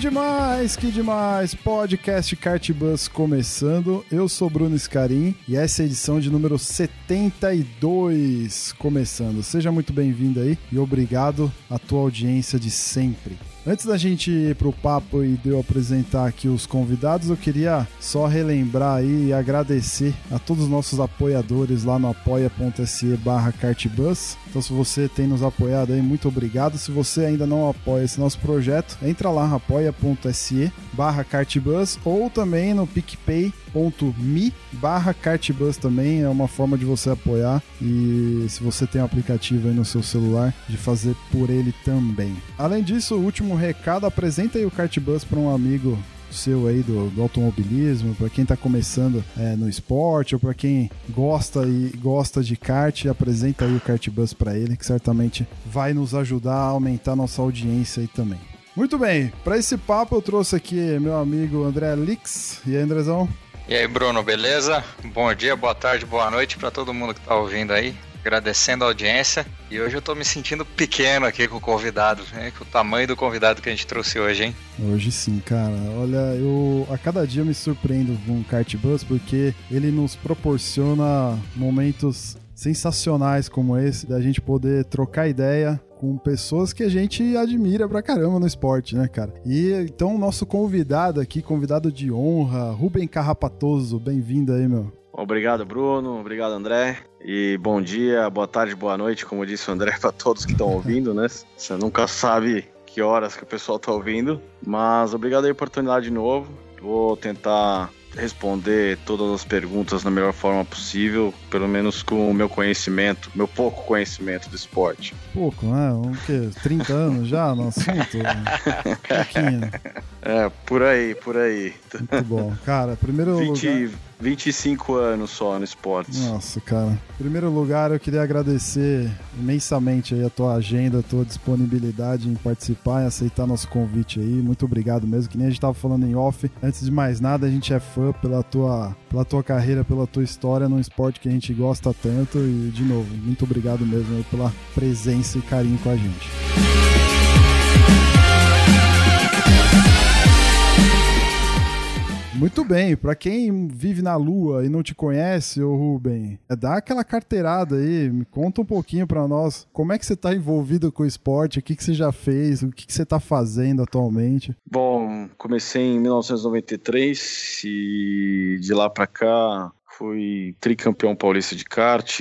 Demais, que demais! Podcast Cartbus começando. Eu sou Bruno Scarim e essa é a edição de número 72 começando. Seja muito bem-vindo aí e obrigado à tua audiência de sempre. Antes da gente ir pro papo e de eu apresentar aqui os convidados, eu queria só relembrar aí e agradecer a todos os nossos apoiadores lá no apoia.se barra cartbus. Então se você tem nos apoiado aí, muito obrigado. Se você ainda não apoia esse nosso projeto, entra lá apoia.se barra cartbus ou também no picpay.me barra cartbus também é uma forma de você apoiar e se você tem um aplicativo aí no seu celular de fazer por ele também. Além disso, o último recado, apresenta aí o Cartbus para um amigo seu aí do, do automobilismo, para quem está começando é, no esporte ou para quem gosta e gosta de kart, apresenta aí o Cartbus para ele, que certamente vai nos ajudar a aumentar nossa audiência aí também. Muito bem, para esse papo eu trouxe aqui meu amigo André Lix. E aí, Andrezão? E aí, Bruno, beleza? Bom dia, boa tarde, boa noite para todo mundo que tá ouvindo aí. Agradecendo a audiência. E hoje eu tô me sentindo pequeno aqui com o convidado, né? Com o tamanho do convidado que a gente trouxe hoje, hein? Hoje sim, cara. Olha, eu a cada dia me surpreendo com o Cartbus porque ele nos proporciona momentos sensacionais como esse, da gente poder trocar ideia com pessoas que a gente admira pra caramba no esporte, né, cara? E então o nosso convidado aqui, convidado de honra, Rubem Carrapatoso, bem-vindo aí, meu. Obrigado, Bruno. Obrigado, André. E bom dia, boa tarde, boa noite, como disse o André, para todos que estão ouvindo, né? Você nunca sabe que horas que o pessoal tá ouvindo. Mas obrigado aí a oportunidade de novo. Vou tentar responder todas as perguntas da melhor forma possível, pelo menos com o meu conhecimento, meu pouco conhecimento do esporte. Pouco, né? O quê? 30 anos já no assunto? Pouquinho. É, por aí, por aí. Muito bom. Cara, primeiro 20, lugar... 25 anos só no esporte. Nossa, cara. Em primeiro lugar, eu queria agradecer imensamente aí a tua agenda, a tua disponibilidade em participar e aceitar nosso convite aí. Muito obrigado mesmo, que nem a gente tava falando em off. Antes de mais nada, a gente é fã pela tua, pela tua carreira, pela tua história num esporte que a gente gosta tanto e, de novo, muito obrigado mesmo pela presença e carinho com a gente. Muito bem, para quem vive na lua e não te conhece, ô Ruben, dá aquela carteirada aí, me conta um pouquinho para nós, como é que você tá envolvido com o esporte, o que, que você já fez, o que, que você tá fazendo atualmente? Bom, comecei em 1993 e de lá para cá fui tricampeão paulista de kart,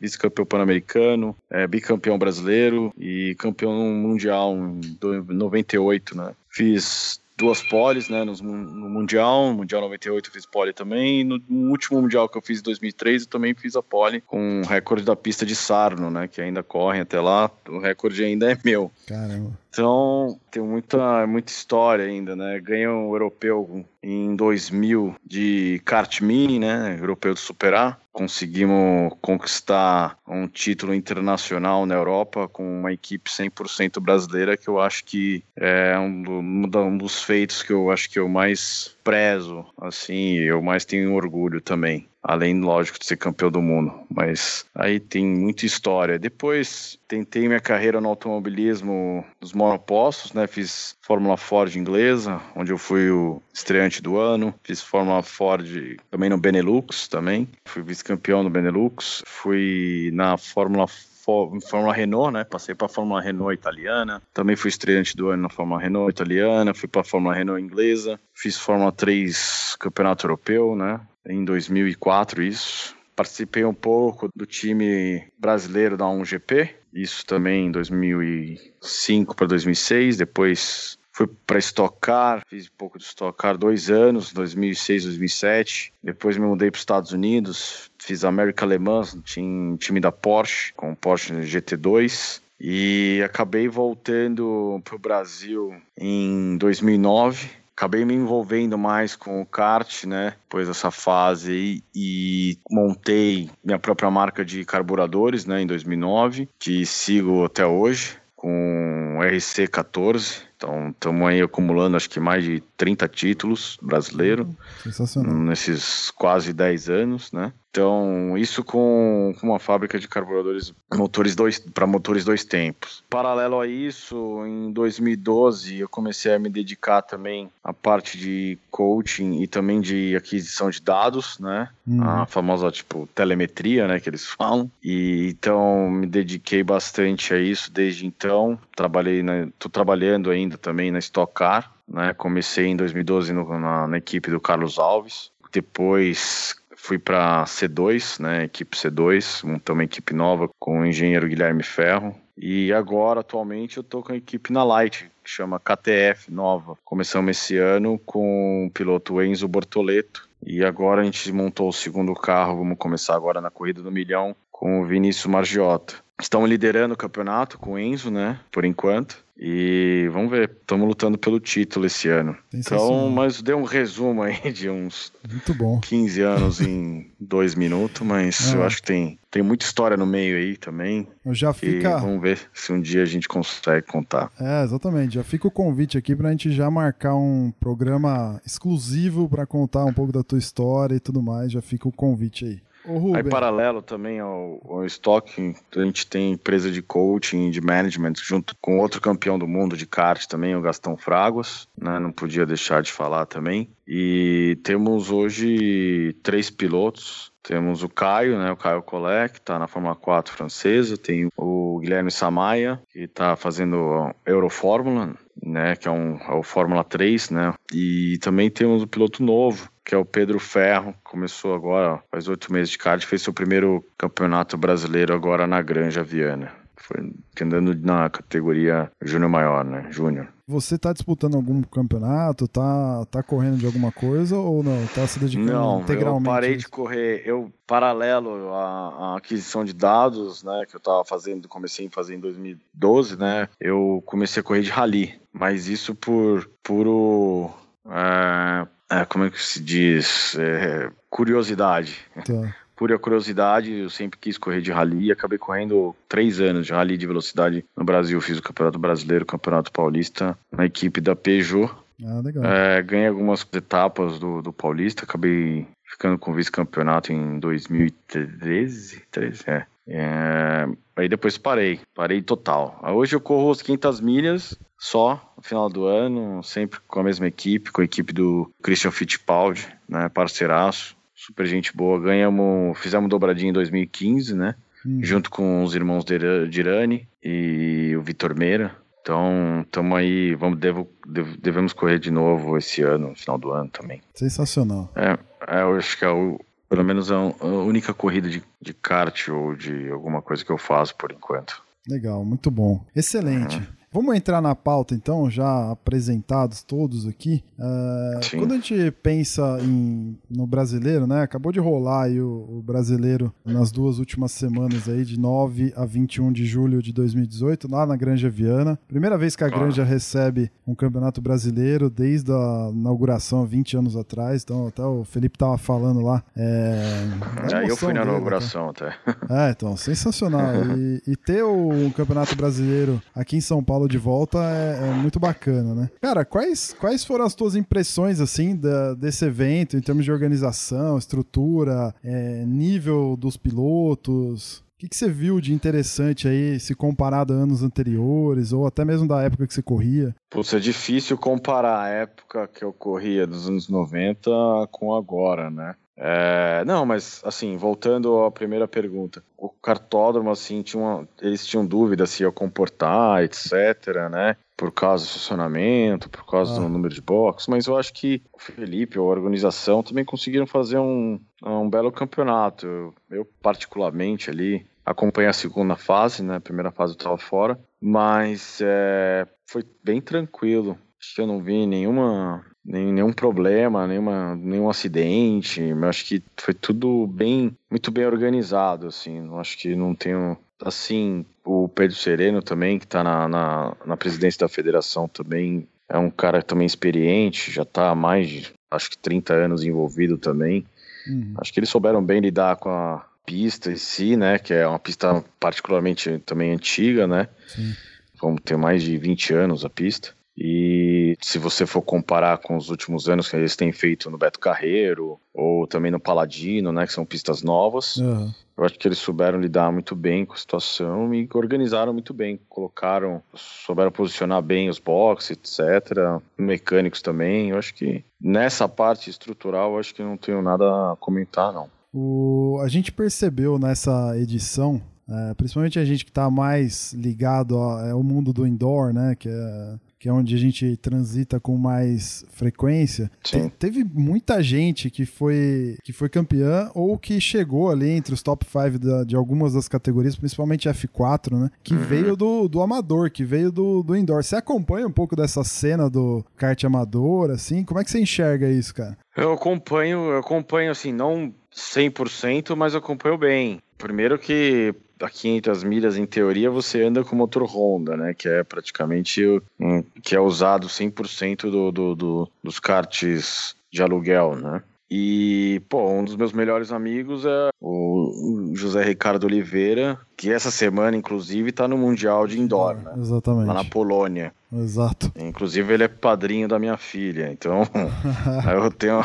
vice-campeão pan-americano, é, bicampeão brasileiro e campeão mundial em 98, né? Fiz duas poles, né, no, no Mundial, no Mundial 98 eu fiz pole também, e no, no, último Mundial que eu fiz em 2003 eu também fiz a pole com o recorde da pista de Sarno, né, que ainda corre até lá, o recorde ainda é meu. Caramba. Então, tem muita, muita história ainda, né? Ganhei um europeu em 2000 de kart mini, né? Europeu de Super A. Conseguimos conquistar um título internacional na Europa com uma equipe 100% brasileira, que eu acho que é um, do, um dos feitos que eu acho que eu mais prezo, assim, eu mais tenho orgulho também. Além, lógico, de ser campeão do mundo. Mas aí tem muita história. Depois tentei minha carreira no automobilismo dos monopostos, né? Fiz Fórmula Ford inglesa, onde eu fui o estreante do ano. Fiz Fórmula Ford também no Benelux também. Fui vice-campeão no Benelux. Fui na Fórmula Fórmula Renault, né? Passei para a Fórmula Renault italiana. Também fui estreante do ano na Fórmula Renault italiana. Fui para a Fórmula Renault inglesa. Fiz Fórmula 3 Campeonato Europeu, né? Em 2004, isso. Participei um pouco do time brasileiro da 1GP. Isso também em 2005 para 2006. Depois fui para Stock Car, fiz um pouco de Stock Car dois anos, 2006, 2007. Depois me mudei para os Estados Unidos, fiz América Alemã, time, time da Porsche, com o Porsche GT2. E acabei voltando para o Brasil em 2009 acabei me envolvendo mais com o kart, né? Depois dessa fase e, montei minha própria marca de carburadores, né? Em 2009, que sigo até hoje com RC14. Então, estamos aí acumulando acho que mais de 30 títulos brasileiro nesses quase 10 anos, né? Então, isso com, com uma fábrica de carburadores motores dois para motores dois tempos. Paralelo a isso, em 2012 eu comecei a me dedicar também à parte de coaching e também de aquisição de dados, né? Uhum. A famosa tipo telemetria, né, que eles falam. E então me dediquei bastante a isso desde então. Trabalhei na, tô trabalhando ainda também na Stock Car, né? Comecei em 2012 no, na, na equipe do Carlos Alves. Depois fui para C2, né, equipe C2, montamos uma equipe nova com o engenheiro Guilherme Ferro. E agora, atualmente, eu estou com a equipe na Light, que chama KTF nova. Começamos esse ano com o piloto Enzo Bortoleto. E agora a gente montou o segundo carro, vamos começar agora na corrida do milhão com o Vinícius Margiota. Estamos liderando o campeonato com o Enzo, né, por enquanto. E vamos ver, estamos lutando pelo título esse ano. Então, mas deu um resumo aí de uns Muito bom. 15 anos em dois minutos, mas é. eu acho que tem, tem muita história no meio aí também. Já fica... vamos ver se um dia a gente consegue contar. É, exatamente. Já fica o convite aqui para a gente já marcar um programa exclusivo para contar um pouco da tua história e tudo mais. Já fica o convite aí. Aí, paralelo também ao, ao estoque, a gente tem empresa de coaching, de management, junto com outro campeão do mundo de kart também, o Gastão Fraguas, né? Não podia deixar de falar também. E temos hoje três pilotos. Temos o Caio, né, o Caio Collet, que está na Fórmula 4 francesa. Tem o Guilherme Samaia, que está fazendo Eurofórmula, né, que é, um, é o Fórmula 3, né. E também temos o piloto novo, que é o Pedro Ferro, começou agora, faz oito meses de kart, fez seu primeiro campeonato brasileiro agora na Granja Viana. Foi andando na categoria júnior maior, né? Júnior. Você está disputando algum campeonato? Tá, tá correndo de alguma coisa ou não? Tá se dedicando não, integralmente? Não, eu parei de correr. Eu, paralelo à, à, aquisição de dados, né, que eu estava fazendo, comecei a fazer em 2012, né, eu comecei a correr de rally. Mas isso por puro... É, é, como é que se diz? É, curiosidade. Tá. Pura curiosidade, eu sempre quis correr de rally e acabei correndo três anos de rally de velocidade no Brasil. Fiz o Campeonato Brasileiro, o Campeonato Paulista na equipe da Peugeot. Ah, legal. É, ganhei algumas etapas do, do Paulista, acabei ficando com vice-campeonato em 2013. 13, é. É, aí depois parei, parei total. Hoje eu corro as 500 milhas só no final do ano, sempre com a mesma equipe, com a equipe do Christian Fittipaldi, né, parceiraço, super gente boa. Ganhamos, fizemos dobradinha em 2015, né, hum. junto com os irmãos de Irani e o Vitor Meira. Então, estamos aí, vamos, devo, devemos correr de novo esse ano, no final do ano também. Sensacional. É, é eu acho que é o, pelo menos a única corrida de, de kart ou de alguma coisa que eu faço por enquanto. Legal, muito bom. Excelente. Uhum. Vamos entrar na pauta então, já apresentados todos aqui. Uh, quando a gente pensa em, no brasileiro, né? Acabou de rolar aí o, o, brasileiro nas duas últimas semanas aí, de 9 a 21 de julho de 2018, lá na Granja Viana. Primeira vez que a Granja recebe um campeonato brasileiro desde a inauguração 20 anos atrás. Então, até o Felipe tava falando lá. É, é eu fui na dele, inauguração tá? até. É, então, sensacional. e, e ter o um campeonato brasileiro aqui em São Paulo Paulo de volta é, é, muito bacana, né? Cara, quais, quais foram as tuas impressões, assim, da, desse evento, em termos de organização, estrutura, é, nível dos pilotos? O que, que você viu de interessante aí, se comparado a anos anteriores, ou até mesmo da época que você corria? Putz, é difícil comparar a época que eu corria dos anos 90 com agora, né? É, não, mas assim, voltando à primeira pergunta, o cartódromo, assim, tinha uma, eles tinham dúvida se ia comportar, etc, né? Por causa do estacionamento, por causa ah. do número de boxes, mas eu acho que o Felipe, a organização, também conseguiram fazer um, um belo campeonato. Eu, eu particularmente ali, acompanhei a segunda fase, né? A primeira fase eu estava fora, mas é, foi bem tranquilo. Acho que eu não vi nenhuma nenhum problema, nenhuma, nenhum acidente. Eu acho que foi tudo bem, muito bem organizado, assim. Eu acho que não tenho, assim, o Pedro Sereno também, que está na, na, na, presidência da federação também, é um cara também experiente, já está há mais de, acho que 30 anos envolvido também. Uhum. Acho que eles souberam bem lidar com a pista em si, né? Que é uma pista particularmente também antiga, né? Sim. Vamos ter mais de 20 anos a pista. E se você for comparar com os últimos anos que eles têm feito no Beto Carreiro ou também no Paladino, né, que são pistas novas, uhum. eu acho que eles souberam lidar muito bem com a situação e organizaram muito bem, colocaram, souberam posicionar bem os boxes, etc, mecânicos também. Eu acho que nessa parte estrutural, eu acho que não tenho nada a comentar, não. O, a gente percebeu nessa edição é, principalmente a gente que está mais ligado ao, ao, mundo do indoor, né? Que é que é onde a gente transita com mais frequência, te, teve muita gente que foi, que foi campeã ou que chegou ali entre os top 5 de algumas das categorias, principalmente F4, né? Que uhum. veio do, do amador, que veio do, do indoor. Você acompanha um pouco dessa cena do kart amador, assim? Como é que você enxerga isso, cara? Eu acompanho, eu acompanho assim, não 100%, mas acompanho bem. Primeiro que a 500 milhas, em teoria, você anda com motor Honda, né? Que é praticamente um, que é usado 100% do, do, do, dos karts de aluguel, né? E, pô, um dos meus melhores amigos é o José Ricardo Oliveira, que essa semana, inclusive, tá no Mundial de Indoor, né? Exatamente. Lá na Polônia. Exato. Inclusive, ele é padrinho da minha filha, então eu tenho,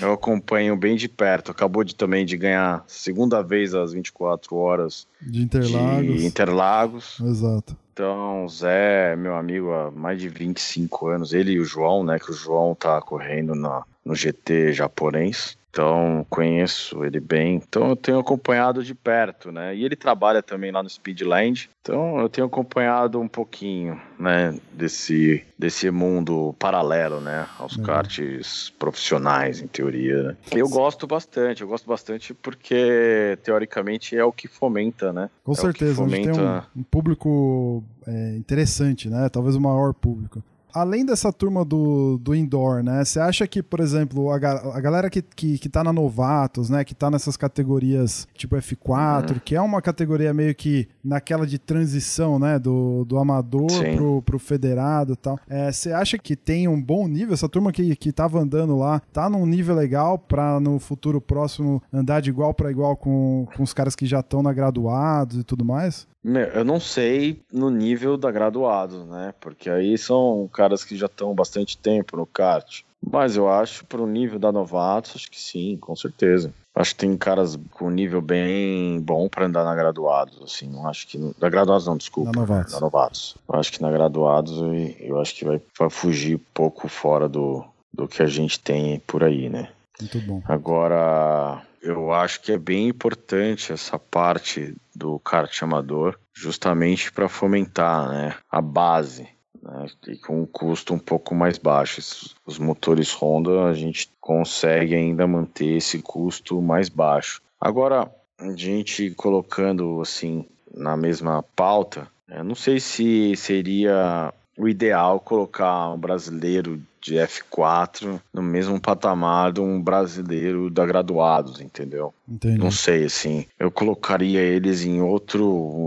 eu acompanho bem de perto. Acabou de também de ganhar segunda vez às 24 horas de Interlagos. De Interlagos. Exato. Então, Zé meu amigo há mais de 25 anos. Ele e o João, né? Que o João tá correndo na, no GT japonês. Então, conheço ele bem. Então, eu tenho acompanhado de perto, né? E ele trabalha também lá no Speedland. Então, eu tenho acompanhado um pouquinho, né, desse, desse mundo paralelo, né, aos uhum. karts profissionais, em teoria. Né? Eu gosto bastante, eu gosto bastante porque, teoricamente, é o que fomenta, né? Com é certeza, fomenta... a gente tem um, um público é, interessante, né? Talvez o maior público além dessa turma do, do indoor, né? Você acha que, por exemplo, a, a galera que, que, que tá na Novatos, né? Que tá nessas categorias tipo F4, uhum. que é uma categoria meio que naquela de transição, né? Do, do amador pro, pro federado e tal. É, você acha que tem um bom nível? Essa turma que, que tava andando lá tá num nível legal pra no futuro próximo andar de igual para igual com, com os caras que já estão na graduados e tudo mais? Eu não sei no nível da graduado, né? Porque aí são caras que já estão bastante tempo no kart. Mas eu acho, para o nível da novatos, acho que sim, com certeza. Acho que tem caras com nível bem bom para andar na graduados, assim. Não acho que. Da graduados não, desculpa. Na novatos. Na novatos. Eu acho que na graduados eu, eu acho que vai, vai fugir um pouco fora do, do que a gente tem por aí, né? Muito bom. Agora, eu acho que é bem importante essa parte do kart amador, justamente para fomentar né, a base. Né, e com um custo um pouco mais baixo. Os motores Honda a gente consegue ainda manter esse custo mais baixo. Agora, a gente colocando assim na mesma pauta, eu não sei se seria o ideal colocar um brasileiro de F4 no mesmo patamar de um brasileiro da graduados, entendeu? Entendi. Não sei, assim. Eu colocaria eles em outro,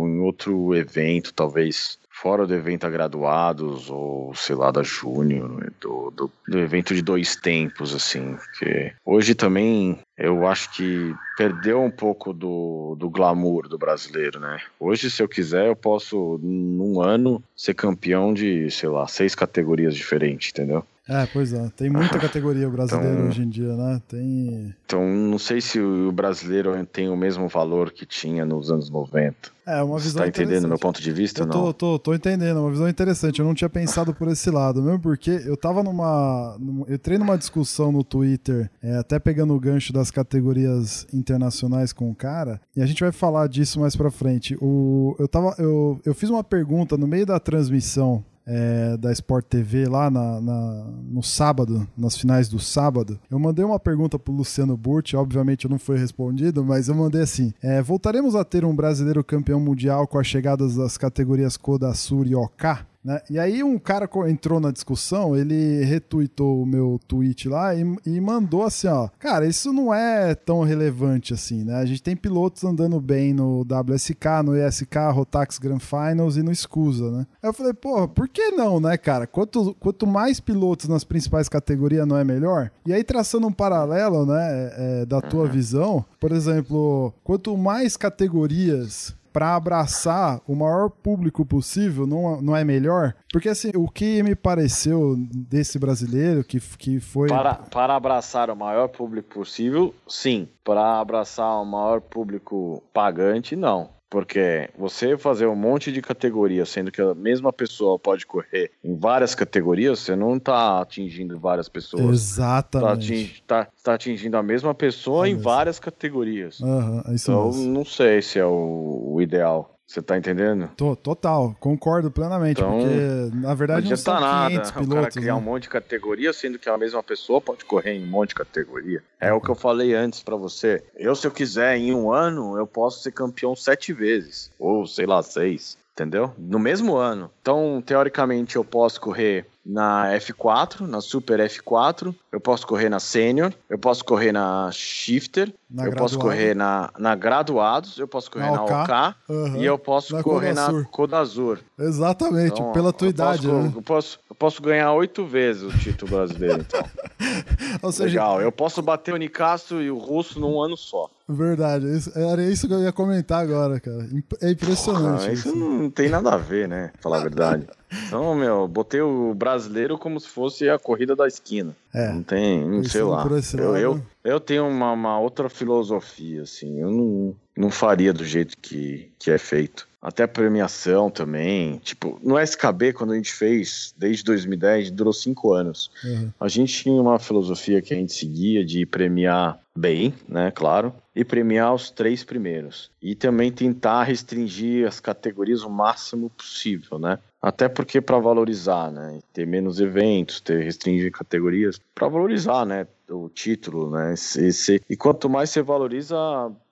em outro evento, talvez fora do evento a graduados ou sei lá da Júnior, do, do, do, evento de dois tempos assim, que hoje também eu acho que perdeu um pouco do, do glamour do brasileiro, né? Hoje se eu quiser eu posso num ano ser campeão de sei lá seis categorias diferentes, entendeu? É, pois é. Tem muita categoria brasileira então, hoje em dia, né? Tem. Então, não sei se o brasileiro tem o mesmo valor que tinha nos anos 90. É, uma visão. Você tá entendendo meu ponto de vista? Eu tô, não? Tô, tô entendendo, é uma visão interessante. Eu não tinha pensado por esse lado, mesmo porque eu tava numa. Eu entrei numa discussão no Twitter, é, até pegando o gancho das categorias internacionais com o cara, e a gente vai falar disso mais pra frente. O, eu, tava, eu, eu fiz uma pergunta no meio da transmissão é, da Sport TV lá na, na, no sábado, nas finais do sábado, eu mandei uma pergunta pro Luciano Burti, obviamente não foi respondido, mas eu mandei assim: é, voltaremos a ter um brasileiro campeão mundial com as chegadas das categorias Koda Sur e OK? Né? E aí um cara entrou na discussão, ele retuitou o meu tweet lá e, e mandou assim, ó, cara, isso não é tão relevante assim, né? A gente tem pilotos andando bem no WSK, no ESK, Rotax Grand Finals e no Scusa, né? Aí eu falei, porra, por que não, né, cara? Quanto, quanto mais pilotos nas principais categorias não é melhor? E aí traçando um paralelo, né, é, da tua visão, por exemplo, quanto mais categorias para abraçar o maior público possível, não, não é melhor? Porque assim, o que me pareceu desse brasileiro que, que foi. Para, para abraçar o maior público possível, sim. Para abraçar o maior público pagante, não. Porque você fazer um monte de categorias, sendo que a mesma pessoa pode correr em várias categorias, você não está atingindo várias pessoas. Exatamente. Está atingindo, tá, tá atingindo a mesma pessoa é em várias categorias. Uhum, é isso então, não sei se é o, o ideal. Você tá entendendo? Tô, total, concordo plenamente, então, porque na verdade não, são nada, 500 pilotos. O cara criar né? um monte de categoria, sendo que a mesma pessoa pode correr em um monte de categoria. É o que eu falei antes para você. Eu, se eu quiser, em um ano, eu posso ser campeão sete vezes, ou sei lá, seis entendeu? No mesmo ano. Então, teoricamente, eu posso correr na F4, na Super F4, eu posso correr na Sênior, eu posso correr na Shifter, na eu posso correr na, na Graduados, eu posso correr na OK, na OK uhum. e eu posso na correr na Codazur. Exatamente, então, pela tua idade. Posso, né? eu, posso, eu posso ganhar oito vezes o título brasileiro, então. Ou seja, Legal, eu posso bater o Nicastro e o Russo num ano só. Verdade, era isso que eu ia comentar agora, cara. É impressionante. Porra, isso, isso não tem nada a ver, né? Falar a verdade. Então, meu, botei o brasileiro como se fosse a corrida da esquina. É. Não tem, não sei lá. Eu, eu, eu, tenho uma, uma, outra filosofia, assim. Eu não, não faria do jeito que, que é feito. Até a premiação também. Tipo, no SKB, quando a gente fez, desde 2010, durou cinco anos. Uhum. A gente tinha uma filosofia que a gente seguia de premiar bem, né, claro, e premiar os três primeiros. E também tentar restringir as categorias o máximo possível, né? Até porque para valorizar, né? Ter menos eventos, ter restringir categorias, para valorizar, né? O título, né? Esse... E quanto mais você valoriza,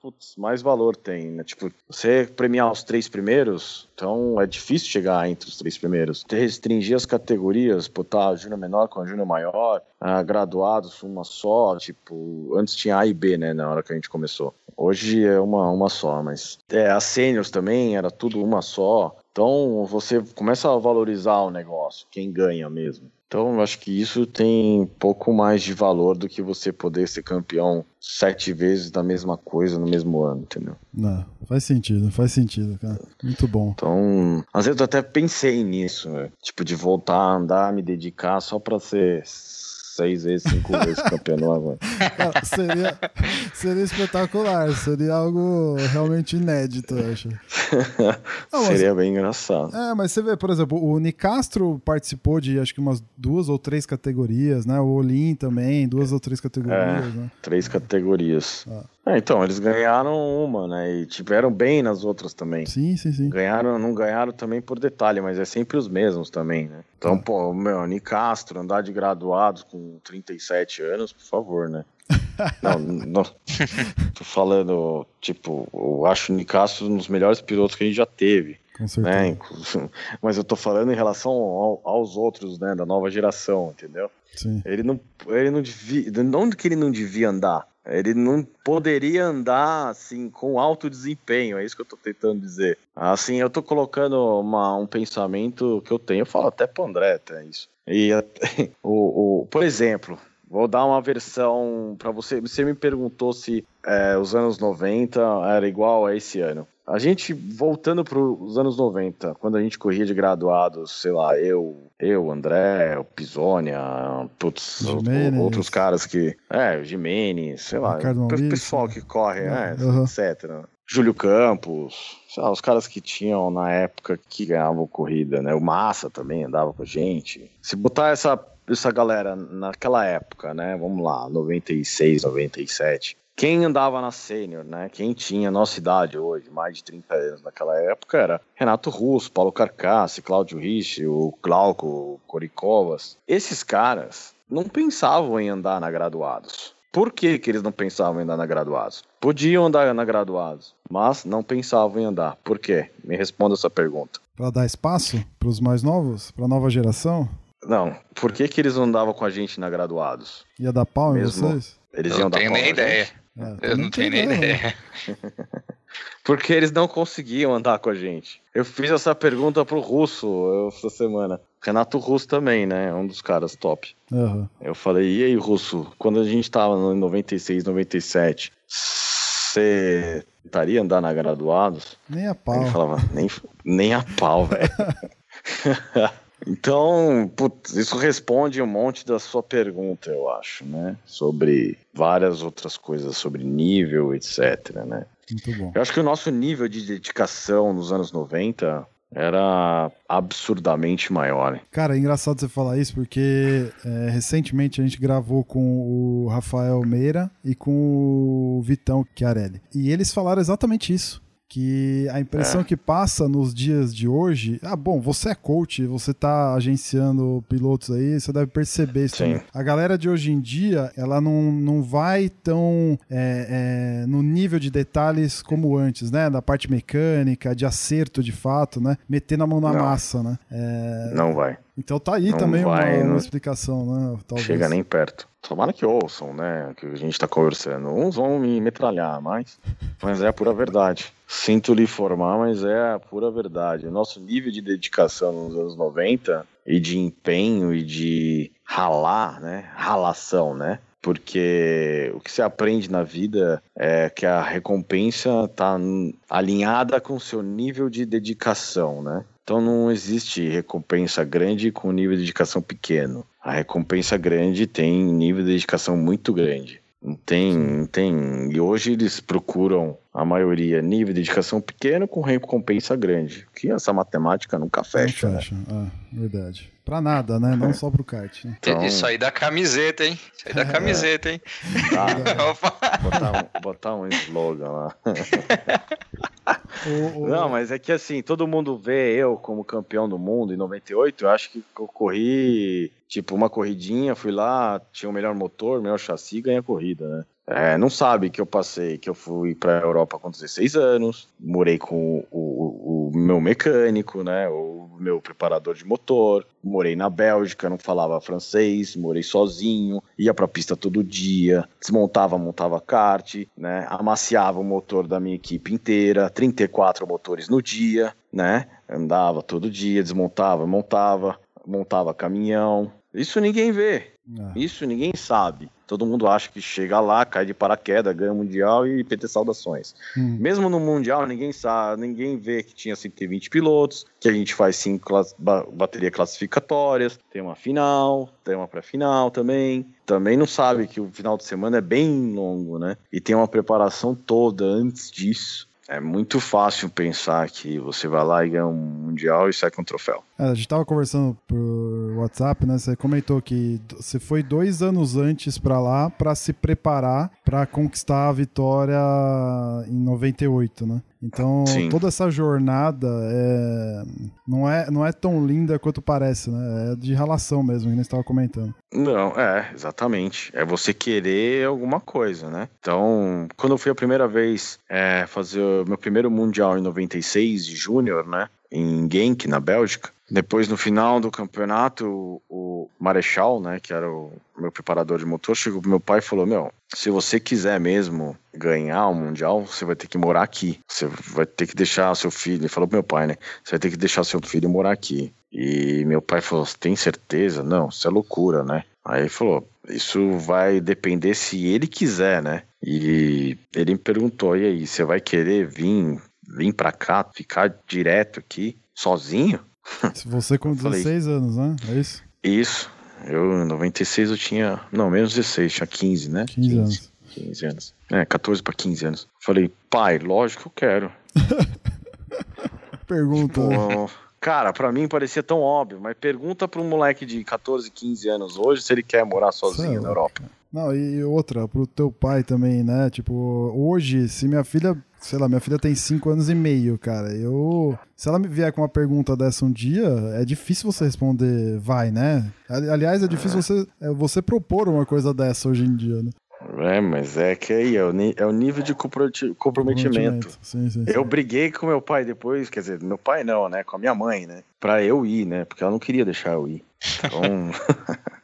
putz, mais valor tem, né? Tipo, você premiar os três primeiros, então é difícil chegar entre os três primeiros. Ter restringir as categorias, botar a júnior menor com a júnior maior, a graduados uma só, tipo, antes tinha A e B, né? Na hora que a gente começou. Hoje é uma, uma só, mas é, as seniors também era tudo uma só. Então você começa a valorizar o negócio, quem ganha mesmo. Então eu acho que isso tem pouco mais de valor do que você poder ser campeão sete vezes da mesma coisa no mesmo ano, entendeu? Não, faz sentido, faz sentido, cara. Muito bom. Então, às vezes eu até pensei nisso, né? tipo, de voltar a andar, me dedicar só pra ser seis vezes, cinco vezes campeão agora. seria, seria espetacular, seria algo realmente inédito, eu acho. Não, seria bem engraçado. É, mas você vê, por exemplo, o Nicastro participou de acho que umas duas ou três categorias, né? O Olim também, duas ou três categorias, é, né? Três categorias. Ah. É, então, eles ganharam uma, né? E tiveram bem nas outras também. Sim, sim, sim. Ganharam, não ganharam também por detalhe, mas é sempre os mesmos também, né? Então, ah. pô, meu, Nicastro, andar de graduados com 37 anos, por favor, né? não, não, tô falando, tipo, eu acho o Nicastro um dos melhores pilotos que a gente já teve. Com certeza. Né? Mas eu tô falando em relação ao, aos outros, né, da nova geração, entendeu? Sim. Ele não, ele não devia, não que ele não devia andar, ele não poderia andar assim com alto desempenho, é isso que eu tô tentando dizer. Assim, eu tô colocando uma, um pensamento que eu tenho, eu falo até pro André, até isso. E o, o, por exemplo, vou dar uma versão para você. Você me perguntou se é, os anos 90 era igual a esse ano. A gente, voltando para os anos 90, quando a gente corria de graduados, sei lá, eu, eu, André, o Pisônia, putz, outros caras que. É, o Jimenez, sei lá, o pessoal que corre, é, uhum. etc. Júlio Campos, lá, os caras que tinham na época que ganhavam corrida, né? O Massa também andava com a gente. Se botar essa, essa galera naquela época, né? Vamos lá, 96, 97 quem andava na sênior, né? Quem tinha nossa idade hoje, mais de 30 anos naquela época, era Renato Russo, Paulo Carcassi, Cláudio Rich, o Glauco, o Coricovas. Esses caras não pensavam em andar na graduados. Por que, que eles não pensavam em andar na graduados? Podiam andar na graduados, mas não pensavam em andar. Por quê? Me responda essa pergunta. Para dar espaço para os mais novos, para a nova geração? Não, por que, que eles não andavam com a gente na graduados? Ia dar pau em Mesmo. vocês? Eles Eu iam não dar tenho pau nem ideia. gente? É, Eu não tenho nem ideia. Porque eles não conseguiam andar com a gente. Eu fiz essa pergunta pro Russo essa semana. Renato Russo também, né? Um dos caras top. Aham. Eu falei, e aí, Russo, quando a gente tava no 96, 97, você estaria andar na graduados? Nem a pau. Ele falava, nem, nem a pau, velho. então, putz, isso responde um monte da sua pergunta, eu acho, né? Sobre várias outras coisas, sobre nível, etc, né? Muito bom. Eu acho que o nosso nível de dedicação nos anos 90 era absurdamente maior. Cara, é engraçado você falar isso porque é, recentemente a gente gravou com o Rafael Meira e com o Vitão Chiarelli. E eles falaram exatamente isso. Que a impressão É. que passa nos dias de hoje. Ah, bom, você é coach, você tá agenciando pilotos aí, você deve perceber isso Sim. também. A galera de hoje em dia, ela não, não vai tão é, é, no nível de detalhes como antes, né? Da parte mecânica, de acerto de fato, né? Metendo a mão na Não. massa, né? É, Não vai. Então tá aí Não também uma, vai, uma não- explicação, né? Talvez. Chega nem perto. Tomara que ouçam, né? Que a gente tá conversando. Uns vão me metralhar, mas, mas é a pura verdade. Sinto lhe informar, mas é a pura verdade. O nosso nível de dedicação nos anos 90 e de empenho e de ralar, né? Ralação, né? Porque o que você aprende na vida é que a recompensa tá n- alinhada com o seu nível de dedicação, né? Então não existe recompensa grande com nível de dedicação pequeno. A recompensa grande tem nível de dedicação muito grande. Tem, tem. E hoje eles procuram, a maioria, nível de dedicação pequeno com recompensa grande. Que essa matemática nunca Não fecha, né? fecha. Ah, verdade. Pra nada, né? Não só pro kart. Né? Então, Isso aí da camiseta, hein? Isso aí da camiseta, hein? tá, Opa. botar, um, botar um slogan lá. O- o- Não, mas é que assim, todo mundo vê eu como campeão do mundo em 98. Eu acho que eu corri, tipo, uma corridinha, fui lá, tinha o melhor motor, o melhor chassi, ganhei a corrida, né? É, não sabe que eu passei, que eu fui pra Europa com 16 anos, morei com o, o- o meu mecânico, né? O meu preparador de motor, morei na Bélgica, não falava francês, morei sozinho, ia pra pista todo dia, desmontava, montava kart, né? Amaciava o motor da minha equipe inteira, 34 motores no dia, né? Andava todo dia, desmontava, montava, montava caminhão. Isso ninguém vê. Ah, Isso ninguém sabe. Todo mundo acha que chega lá, cai de paraquedas, ganha o Mundial e PT saudações. hum. Mesmo no Mundial, ninguém sabe, ninguém vê que tinha 120 pilotos, que a gente faz cinco class, ba- bateria classificatórias, tem uma final, tem uma pré-final também. Também não sabe que o final de semana é bem longo, né? E tem uma preparação toda antes disso. É muito fácil pensar que você vai lá e ganha um Mundial e sai com um troféu. É, a gente tava conversando por WhatsApp, né? Você comentou que você foi dois anos antes pra lá pra se preparar pra conquistar a vitória em 98, né? Então, Sim. toda essa jornada é... Não, é, não é tão linda quanto parece, né? É de relação mesmo, que nem estava comentando. Não, é, exatamente. É você querer alguma coisa, né? Então, quando eu fui a primeira vez é, fazer o meu primeiro Mundial em 96 de Júnior, né? Em Genk, na Bélgica. Depois, no final do campeonato, o, Marechal, né? Que era o meu preparador de motor, chegou pro meu pai e falou: Meu, se você quiser mesmo ganhar o Mundial, você vai ter que morar aqui. Você vai ter que deixar seu filho. Ele falou pro meu pai, né? Você vai ter que deixar seu filho morar aqui. E meu pai falou: tem certeza? Não, isso é loucura, né? Aí ele falou: Isso vai depender se ele quiser, né? E ele me perguntou: E aí, você vai querer vir, vir pra cá, ficar direto aqui, sozinho? Você com Eu falei- 16 anos, né? É isso? Isso. Eu, em 96, eu tinha. Não, menos 16, tinha 15, né? 15 anos. 15 anos. É, 14 pra 15 anos. Falei, pai, lógico que eu quero. Pergunta. Pô, cara, pra mim parecia tão óbvio, mas pergunta pra um moleque de 14, 15 anos hoje se ele quer morar sozinho Cê é na Europa. Não, e outra, pro teu pai também, né? Tipo, hoje, se minha filha, sei lá, minha filha tem 5 anos e meio, cara. Eu. Se ela me vier com uma pergunta dessa um dia, é difícil você responder vai, né? Ali- Aliás, é difícil Você, é, você propor uma coisa dessa hoje em dia, né? É, mas é que aí é o, é o nível de comprometimento. comprometimento. Sim, sim, sim. Eu briguei com meu pai depois, quer dizer, meu pai não, né? Com a minha mãe, né? Pra eu ir, né? Porque ela não queria deixar eu ir. Então.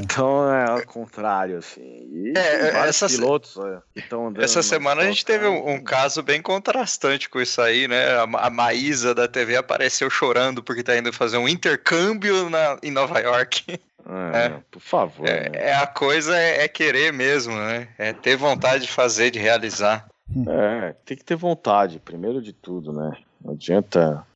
Então é ao contrário, assim. E É, vários essa pilotos é, andando. Essa na semana a gente teve um, um caso bem contrastante com isso aí, né? A, a Maísa da TV apareceu chorando porque tá indo fazer um intercâmbio na, em Nova York. É, É. Por favor. né? É, é a coisa é, é querer mesmo, né? É ter vontade de fazer, de realizar. É, tem que ter vontade, primeiro de tudo, né? Não adianta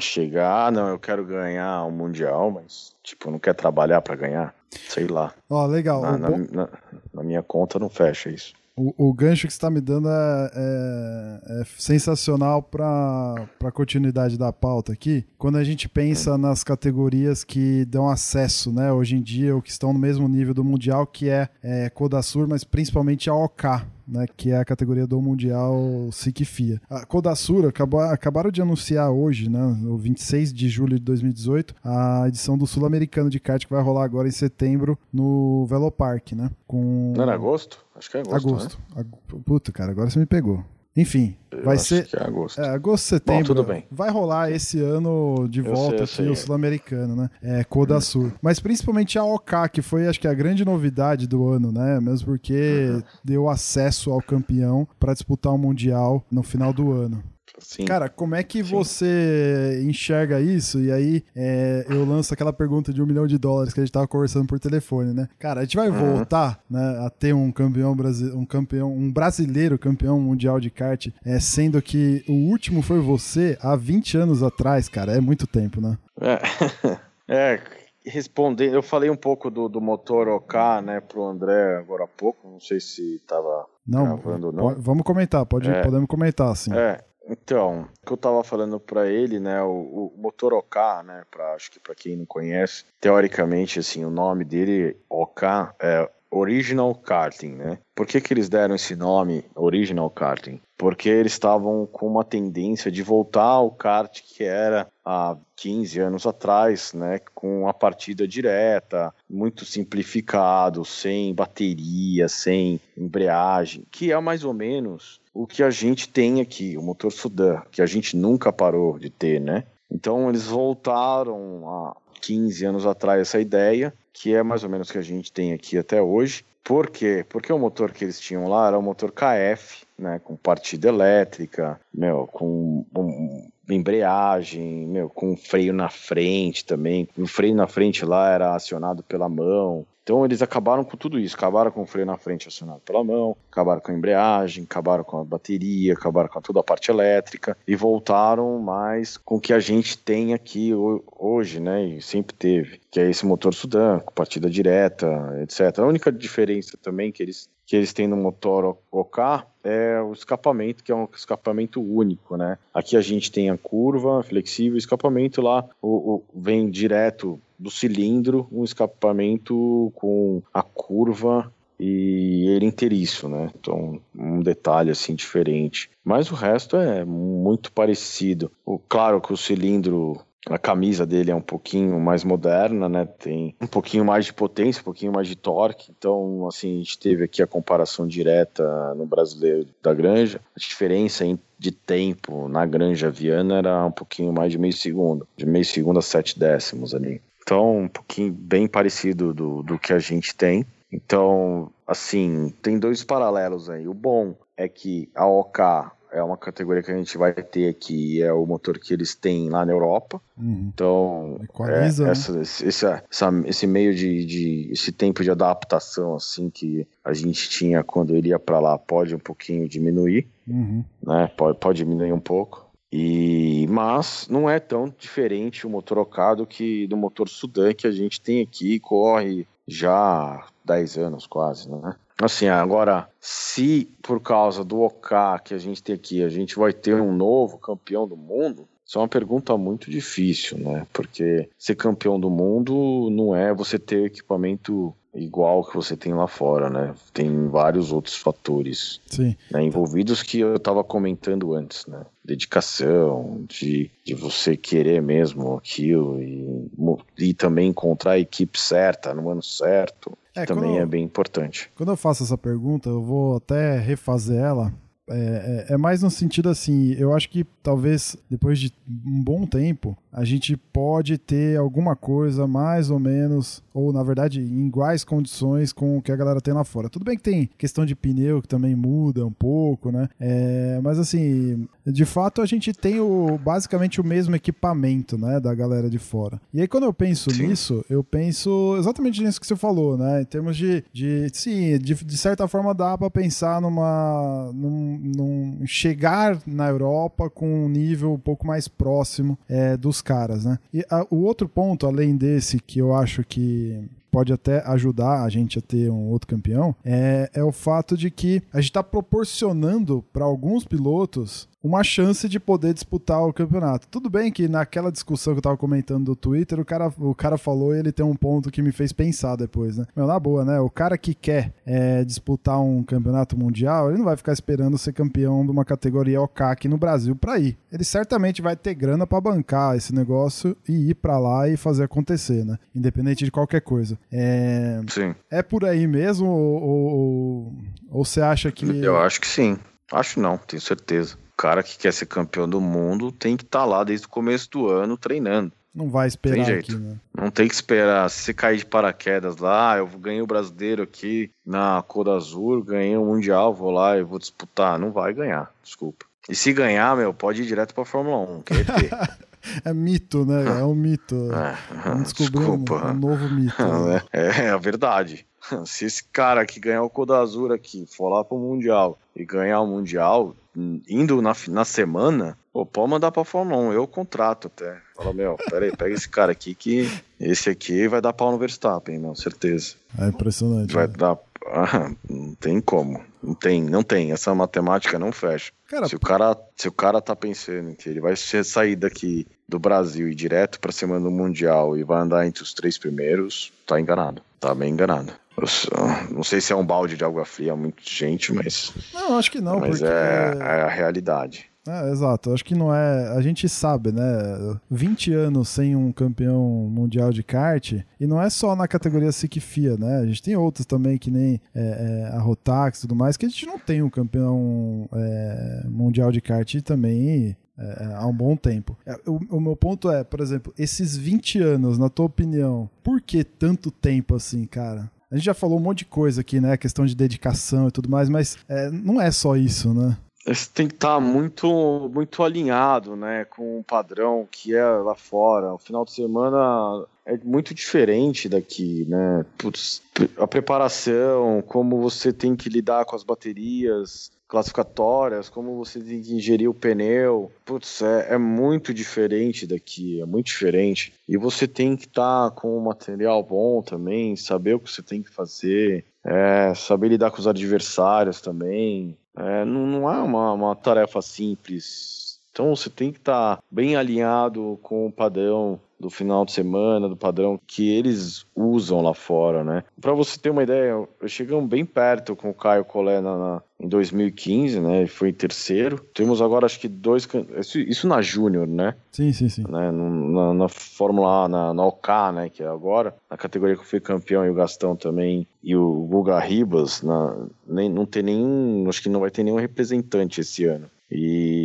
chegar, ah, não, eu quero ganhar o Mundial, mas, tipo, não quer trabalhar pra ganhar. Sei lá. Ó, legal. Na, na- bom- na- na minha conta não fecha isso. o- o gancho que você está me dando é, é- é sensacional para a continuidade da pauta aqui. Quando a gente pensa nas categorias que dão acesso, né, hoje em dia, ou que estão no mesmo nível do Mundial, que é, é Codasur, mas principalmente a OK. Né, que é a categoria do Mundial SIC FIA. A Codasur acabou, acabaram de anunciar hoje, né, no 26 de julho de 2018, a edição do Sul-Americano de kart que vai rolar agora em setembro no Velopark, né? Com Não era agosto? Acho que é agosto. agosto. Ag- Puta, cara, agora você me pegou. Enfim? Eu vai ser é agosto. é, agosto, setembro. tudo bem. Vai rolar esse ano de Eu volta sei, eu aqui sei. o sul-americano, né? É Codasur. Mas principalmente a OK, que foi acho que a grande novidade do ano, né? Mesmo porque Uhum. deu acesso ao campeão para disputar o mundial no final do ano. Sim. Cara, como é que Sim. você enxerga isso? E aí é, eu lanço aquela pergunta de um milhão de dólares que a gente tava conversando por telefone, né? Cara, a gente vai Uhum. voltar né, a ter um campeão, brasi- um campeão, um brasileiro campeão mundial de kart, é, sendo que o último foi você há 20 anos atrás, cara. É muito tempo, né? É, é, respondendo, eu falei um pouco do, do motor OK, né, pro André agora há pouco, não sei se tava Não, gravando ou não. vamos comentar, pode, É. podemos comentar, sim. É, então, o que eu tava falando pra ele, né, o, o motor OK, né, pra, acho que pra quem não conhece, teoricamente, assim, o nome dele, OK, é Original Karting, né? Por que que eles deram esse nome, Original Karting? Porque eles estavam com uma tendência de voltar ao kart que era há 15 anos atrás, né, com a partida direta, muito simplificado, sem bateria, sem embreagem, que é mais ou menos o que a gente tem aqui, o motor Sudan, que a gente nunca parou de ter, né? Então eles voltaram há 15 anos atrás essa ideia, que é mais ou menos o que a gente tem aqui até hoje. Por quê? Porque o motor que eles tinham lá era o motor KF, né, com partida elétrica, meu, com um- embreagem, meu, com freio na frente também. O freio na frente lá era acionado pela mão. Então eles acabaram com tudo isso, acabaram com o freio na frente acionado pela mão, acabaram com a embreagem, acabaram com a bateria, acabaram com toda a parte elétrica e voltaram mais com o que a gente tem aqui ho- hoje, né, e sempre teve, que é esse motor Sudan, com partida direta, etc. A única diferença também que eles que eles têm no motor OK é o escapamento, que é um escapamento único, né? Aqui a gente tem a curva flexível, escapamento lá o, o- vem direto do cilindro, um escapamento com a curva e ele inteiriço, né? Então, um detalhe assim diferente. Mas o resto é muito parecido. O, claro que o cilindro a camisa dele é um pouquinho mais moderna, né? Tem um pouquinho mais de potência, um pouquinho mais de torque. Então, assim, a gente teve aqui a comparação direta no brasileiro da Granja. A diferença de tempo na Granja Viana era um pouquinho mais de meio segundo, de meio segundo a sete décimos ali. Então, um pouquinho bem parecido do, do que a gente tem. Então, assim, tem dois paralelos aí. O bom é que a OK é uma categoria que a gente vai ter aqui, é o motor que eles têm lá na Europa. Uhum. Então, Equaliza, é, né? essa, esse, essa- essa- esse meio de, de- esse tempo de adaptação assim que a gente tinha quando ele ia para lá pode um pouquinho diminuir, Uhum. né? Pode, pode diminuir um pouco. E mas não é tão diferente o motor Okado que do motor Sudan que a gente tem aqui, corre já há 10 anos quase, né? Assim, agora, se por causa do OK que a gente tem aqui, a gente vai ter um novo campeão do mundo, isso é uma pergunta muito difícil, né? Porque ser campeão do mundo não é você ter equipamento igual que você tem lá fora, né? Tem vários outros fatores Sim. né, envolvidos que eu estava comentando antes, né? Dedicação, de, de você querer mesmo aquilo e, e também encontrar a equipe certa no ano certo. É, também é bem importante. Quando eu faço essa pergunta, eu vou até refazer ela é, é, é, mais no sentido assim, eu acho que talvez depois de um bom tempo a gente pode ter alguma coisa mais ou menos, ou na verdade em iguais condições com o que a galera tem lá fora. Tudo bem que tem questão de pneu que também muda um pouco, né? É, mas assim, de fato a gente tem o, basicamente o mesmo equipamento, né, da galera de fora. E aí quando eu penso sim. nisso, eu penso exatamente nisso que você falou, né? Em termos de, de sim, de, de certa forma dá para pensar numa, num, num, chegar na Europa com um nível um pouco mais próximo é, dos caras, né? E a, o outro ponto, além desse, que eu acho que pode até ajudar a gente a ter um outro campeão, é, é o fato de que a gente está proporcionando para alguns pilotos uma chance de poder disputar o campeonato. Tudo bem que naquela discussão que eu tava comentando do Twitter, o cara, o cara falou e ele tem um ponto que me fez pensar depois, né? Meu, na boa, né? O cara que quer é, disputar um campeonato mundial, ele não vai ficar esperando ser campeão de uma categoria OK aqui no Brasil para ir. Ele certamente vai ter grana para bancar esse negócio e ir para lá e fazer acontecer, né? Independente de qualquer coisa. É, sim. é por aí mesmo ou, ou, ou você acha que... Eu acho que sim. Acho não, tenho certeza cara que quer ser campeão do mundo tem que estar tá lá desde o começo do ano treinando. Não vai esperar tem jeito. Aqui, né? Não tem que esperar. Se você cair de paraquedas lá, ah, eu ganhei o brasileiro aqui na Coda Azul, ganhei o Mundial, vou lá e vou disputar. Não vai ganhar, desculpa. E se ganhar, meu, pode ir direto pra Fórmula 1, que é É mito, né? É um mito. É, descobrindo um, um, novo mito. Né? É, é a verdade. Se esse cara que ganhou o Coda Azul aqui for lá pro Mundial e ganhar o Mundial, indo na, na semana, pô, pode mandar pra Fórmula 1, eu contrato até. Fala, meu, pera aí, pega esse cara aqui que esse aqui vai dar pau no Verstappen, meu, certeza. É impressionante. Vai né? dar. Ah, não tem como. Não tem, não tem. Essa matemática não fecha. Cara, se, o cara, se o cara tá pensando que ele vai sair daqui do Brasil e direto pra semana do Mundial e vai andar entre os três primeiros, tá enganado. Tá bem enganado. Não sei se é um balde de água fria, muita gente, mas. Não, acho que não. Mas porque... é, é a realidade. É, exato. Acho que não é. A gente sabe, né? 20 anos sem um campeão mundial de kart, e não é só na categoria SIC FIA, né? A gente tem outros também, que nem é, é, a Rotax e tudo mais, que a gente não tem um campeão é, mundial de kart também é, há um bom tempo. É, o, o, meu ponto é, por exemplo, esses 20 anos, na tua opinião, por que tanto tempo assim, cara? A gente já falou um monte de coisa aqui, né? Questão de dedicação e tudo mais, mas é, não é só isso, né? Você tem que estar tá muito, muito alinhado, né, com o padrão que é lá fora. O final de semana é muito diferente daqui, né? Putz, a preparação, como você tem que lidar com as baterias, classificatórias, como você tem que ingerir o pneu. Putz, é, é muito diferente daqui, é muito diferente. E você tem que estar tá com um material bom também, saber o que você tem que fazer, é, saber lidar com os adversários também. É, não, não é uma, uma tarefa simples. Então você tem que estar tá bem alinhado com o padrão do final de semana, do padrão que eles usam lá fora, né? Para você ter uma ideia, chegamos bem perto com o Caio Collet na, na, em 2015, né? Ele foi terceiro. Temos agora acho que dois. Isso, isso na Júnior, né? Sim, sim, sim. Né? Na, na Fórmula A, na, na OK, né? Que é agora. Na categoria que eu fui campeão e o Gastão também. E o Guga Ribas, na, nem, não tem nenhum. Acho que não vai ter nenhum representante esse ano. E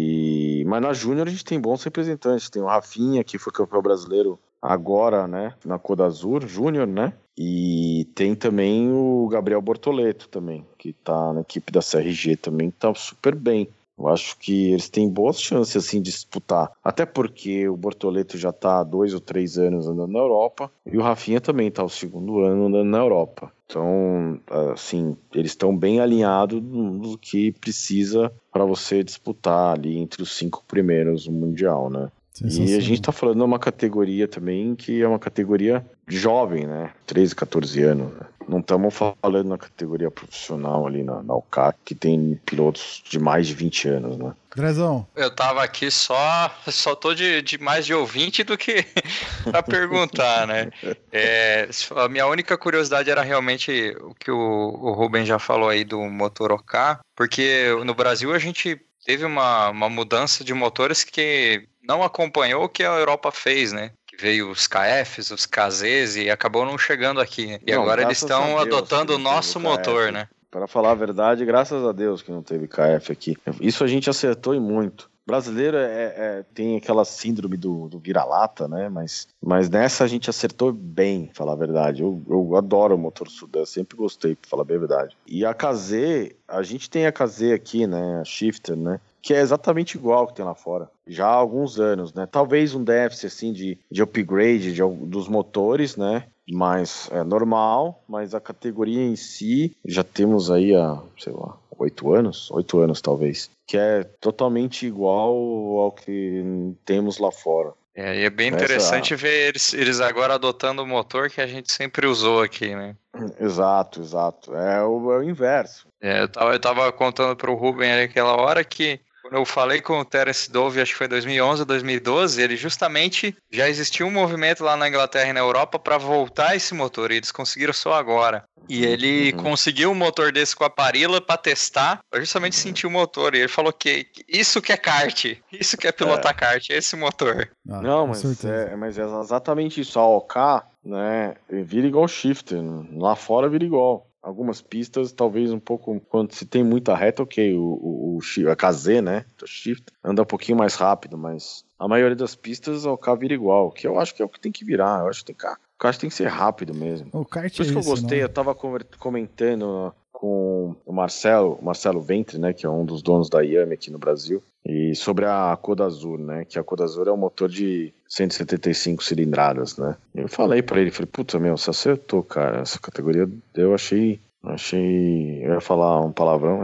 mas na Júnior a gente tem bons representantes, tem o Rafinha que foi campeão brasileiro agora, né, na Coda Azul, Júnior, né? E tem também o Gabriel Bortoleto também, que tá na equipe da CRG também, tá super bem. Eu acho que eles têm boas chances assim de disputar. Até porque o Bortoleto já está há dois ou três anos andando na Europa e o Rafinha também está o segundo ano andando na Europa. Então, assim, eles estão bem alinhados no que precisa para você disputar ali entre os cinco primeiros no Mundial, né? E a gente está falando de uma categoria também que é uma categoria jovem, né? 13, 14 anos. Né? Não estamos falando na categoria profissional ali na, na UCAC, que tem pilotos de mais de 20 anos, né? Grezão. Eu tava aqui só, só tô de, de mais de ouvinte do que para perguntar, né? É, a minha única curiosidade era realmente o que o, o Ruben já falou aí do motor OK, porque no Brasil a gente teve uma, uma mudança de motores que não acompanhou o que a Europa fez, né? Veio os KFs, os KZs e acabou não chegando aqui. E Não, agora eles estão adotando o nosso KF. motor, né? Para falar a verdade, graças a Deus que não teve KF aqui. Isso a gente acertou e muito. Brasileiro é, é- tem aquela síndrome do, do vira-lata, né? Mas, mas nessa a gente acertou bem, falar a verdade. Eu, eu adoro o motor Sudan, sempre gostei, pra falar bem a verdade. E a KZ, a gente tem a KZ aqui, né? A Shifter, né? Que é exatamente igual que tem lá fora. Já há alguns anos, né? Talvez um déficit, assim, de, de upgrade de, dos motores, né? Mas é normal, mas a categoria em si já temos aí há, sei lá, oito anos, oito anos talvez, que é totalmente igual ao que temos lá fora. É, e é bem Essa- interessante ver eles, eles agora adotando o motor que a gente sempre usou aqui, né? Exato, exato. É o, é o inverso. É, eu, tava, eu tava contando pro Ruben ali aquela hora que quando eu falei com o Terence Dove, acho que foi 2011 ou 2012, ele justamente já existia um movimento lá na Inglaterra e na Europa para voltar esse motor, e eles conseguiram só agora. E ele Uhum. conseguiu um motor desse com a Parila para testar, pra justamente sentir o motor. E ele falou que isso que é kart, isso que é pilotar kart, é esse motor. Ah, Não, mas é, mas é exatamente isso. A OK, né, vira igual shifter. Lá fora vira igual. Algumas pistas, talvez um pouco, quando se tem muita reta, ok, o, o, o a KZ, né, o shift, anda um pouquinho mais rápido, mas a maioria das pistas a OK vira igual, que eu acho que é o que tem que virar, eu acho que tem que, o kart tem que ser rápido mesmo. O kart Por isso é que eu gostei, não? eu tava comentando com o Marcelo, o Marcelo Ventre, né, que é um dos donos da Yami aqui no Brasil, e sobre a Coda Azul, né, que a Coda Azul é um motor de 175 cilindradas, né. Eu falei pra ele, falei, puta, meu, você acertou, cara, essa categoria eu achei... Achei. Eu ia falar um palavrão.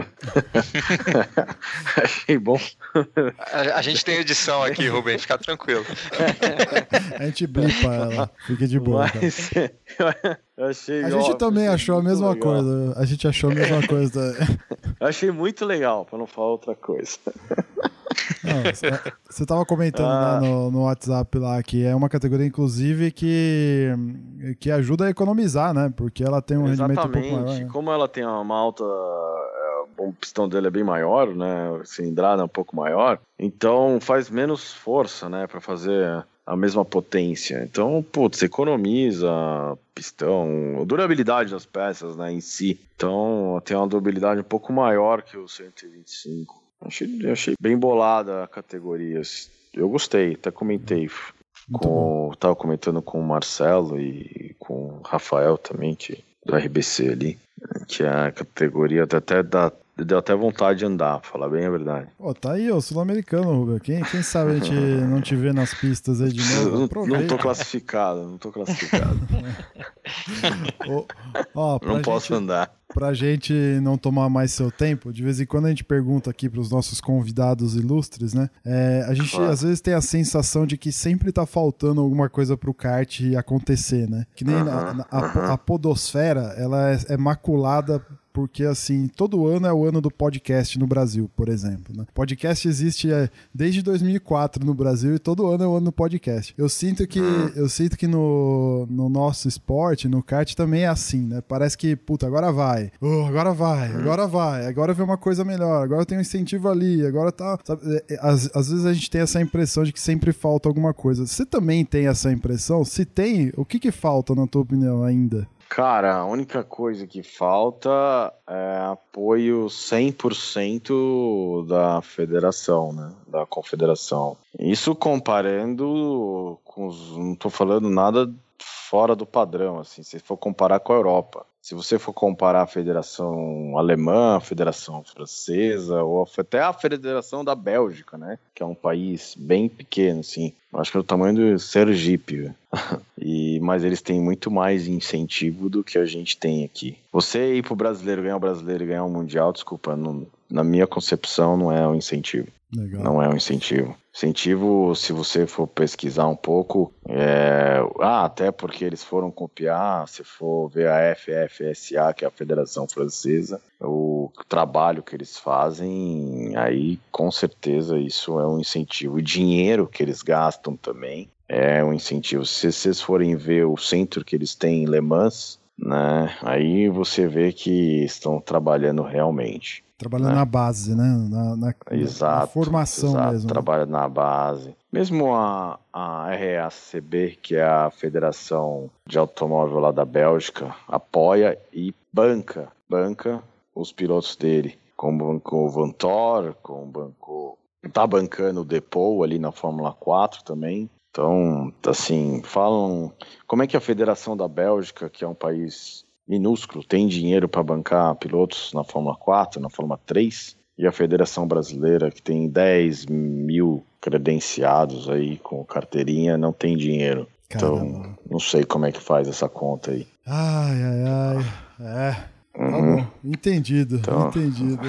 achei bom. A, a gente tem edição aqui, Ruben, fica tranquilo. A gente blipa ela. Fica de boa. Mas eu achei. A ó, gente também achou a mesma legal. coisa. A gente achou a mesma coisa. Eu achei muito legal, pra não falar outra coisa. Não, você- Você tava comentando Ah. né, no, no WhatsApp lá que é uma categoria, inclusive, que, que ajuda a economizar, né? Porque ela tem um rendimento um pouco maior. né? Como ela tem uma alta. é, O pistão dele é bem maior, né? A cilindrada é um pouco maior. Então faz menos força, né? Pra fazer a mesma potência. Então, putz, economiza pistão, a durabilidade das peças, né? Em si. Então tem uma durabilidade um pouco maior que o 125. Achei, achei bem bolada a categoria. Eu gostei, até comentei. Muito bom. Com, tava comentando com o Marcelo e com o Rafael também, que, do RBC ali, que a categoria até dá, deu até vontade de andar, falar bem a verdade. Pô, tá aí, ô sul-americano, Rubio. Quem, quem sabe a gente não te vê nas pistas aí de novo? Não, não tô classificado, não tô classificado. Ó, pra não gente- posso andar. Pra gente não tomar mais seu tempo, de vez em quando a gente pergunta aqui pros nossos convidados ilustres, né? É, a gente Claro. às vezes tem a sensação de que sempre tá faltando alguma coisa pro kart acontecer, né? Que nem na- a, a podosfera, ela é, é maculada porque, assim, todo ano é o ano do podcast no Brasil, por exemplo. Né? Podcast existe é, desde 2004 no Brasil e todo ano é o ano do podcast. Eu sinto que, eu sinto que no, no nosso esporte, no kart, também é assim, né? Parece que, puta, agora vai. Oh, agora vai, agora vai. Agora vem uma coisa melhor. Agora tem um incentivo ali. Agora tá. sabe, é, é, às, às vezes a gente tem essa impressão de que sempre falta alguma coisa. Você também tem essa impressão? Se tem, o que que falta, na tua opinião, ainda? Cara, a única coisa que falta é apoio 100% da federação, né? Da confederação. Isso comparando com os. Não tô falando nada fora do padrão, assim, se for comparar com a Europa. Se você for comparar a federação alemã, a federação francesa, ou até a federação da Bélgica, né? Que é um país bem pequeno, assim. Acho que é do tamanho do Sergipe. E, mas eles têm muito mais incentivo do que a gente tem aqui. Você ir pro brasileiro, ganhar o brasileiro e ganhar o mundial, desculpa, não- na minha concepção não é um incentivo. Legal. Não é um incentivo. Incentivo, se você for pesquisar um pouco, é... ah, até porque eles foram copiar, se for ver a FFSA, que é a Federação Francesa, o trabalho que eles fazem, aí com certeza isso é um incentivo. O dinheiro que eles gastam também é um incentivo. Se vocês forem ver o centro que eles têm em Le Mans, né, aí você vê que estão trabalhando realmente. Trabalhando né? na base, né? Na, na- na Exato. formação exato, mesmo. né? Trabalha na base. Mesmo a, a RACB, que é a Federação de Automóvel lá da Bélgica, apoia e banca, banca os pilotos dele. Com bancou o Vantor, com banco tá bancando o Depot ali na Fórmula 4 também. Então, assim, falam como é que a Federação da Bélgica, que é um país minúsculo, tem dinheiro para bancar pilotos na Fórmula 4, na Fórmula 3, e a Federação Brasileira, que tem 10 mil credenciados aí com carteirinha, não tem dinheiro. Então, Caramba. Então, não sei como é que faz essa conta aí. Ai, ai, ai. É. Tá uhum. bom, entendido, então... entendido.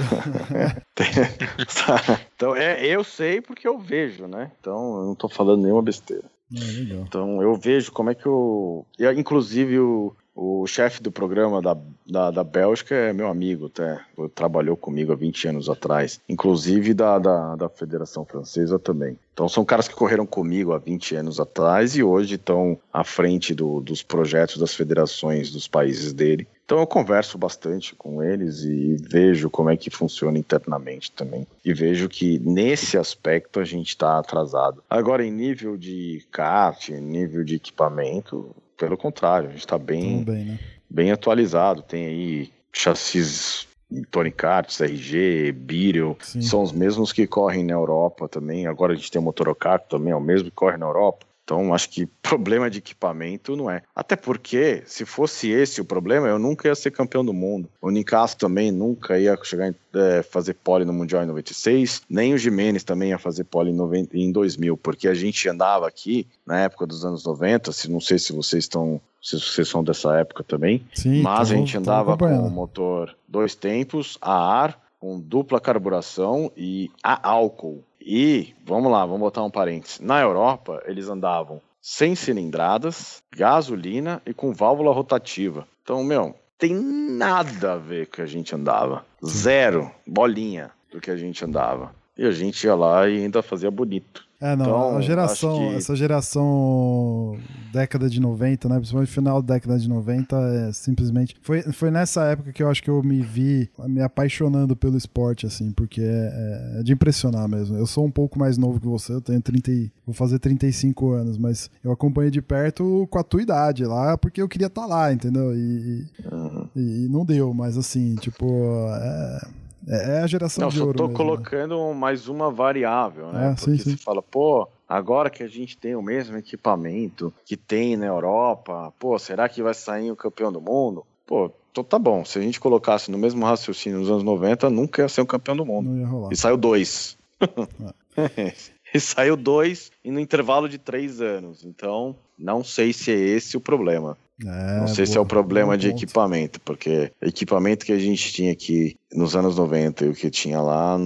então, é, eu sei porque eu vejo, né? Então, eu não tô falando nenhuma besteira. É, então, eu vejo como é que eu. Inclusive, o, o chefe do programa da, da, da, Bélgica é meu amigo, até. Trabalhou comigo há 20 anos atrás. Inclusive da, da, da Federação Francesa também. Então são caras que correram comigo há 20 anos atrás e hoje estão à frente do, dos projetos das federações dos países dele. Então eu converso bastante com eles e vejo como é que funciona internamente também. E vejo que nesse aspecto a gente está atrasado. Agora, em nível de kart, em nível de equipamento, pelo contrário, a gente está bem, bem, né? bem atualizado. Tem aí chassis Tony Kart, RG, Beetle, são os mesmos que correm na Europa também. Agora a gente tem o Motorocar também, é o mesmo que corre na Europa. Então, acho que problema de equipamento não é. Até porque, se fosse esse o problema, eu nunca ia ser campeão do mundo. O Nicasso também nunca ia chegar é, fazer pole no Mundial em 96, nem o Jimenez também ia fazer pole em, 90, em 2000, porque a gente andava aqui na época dos anos 90, se, não sei se vocês estão se vocês são dessa época também, Sim, mas tô, a gente andava com o motor dois tempos, a ar, com dupla carburação e a álcool. E, vamos lá, vamos botar um parênteses. Na Europa, eles andavam sem cilindradas, gasolina e com válvula rotativa. Então, meu, tem nada a ver que a gente andava. Zero, bolinha do que a gente andava. E a gente ia lá e ainda fazia bonito. É, não, então, a geração, que... essa geração década de 90, né, principalmente final da década de 90, é simplesmente foi, foi nessa época que eu acho que eu me vi me apaixonando pelo esporte assim, porque é, é de impressionar mesmo. Eu sou um pouco mais novo que você, eu tenho 30, vou fazer 35 anos, mas eu acompanhei de perto com a tua idade lá, porque eu queria estar tá lá, entendeu? E, uhum. e, e não deu, mas assim, tipo, é é, é a geração Não, de ouro. Eu tô mesmo, né? colocando né? mais uma variável, né? É, Porque sim, sim. você fala, pô, agora que a gente tem o mesmo equipamento que tem na Europa, pô, será que vai sair o campeão do mundo? Pô, então tá bom. Se a gente colocasse no mesmo raciocínio nos anos 90, nunca ia ser o campeão do mundo. Não ia rolar. E saiu dois. É. e saiu dois e no intervalo de três anos. Então, não sei se é esse o problema. É, não sei boa, se é o problema de ponto. equipamento, porque equipamento que a gente tinha aqui nos anos 90 e o que tinha lá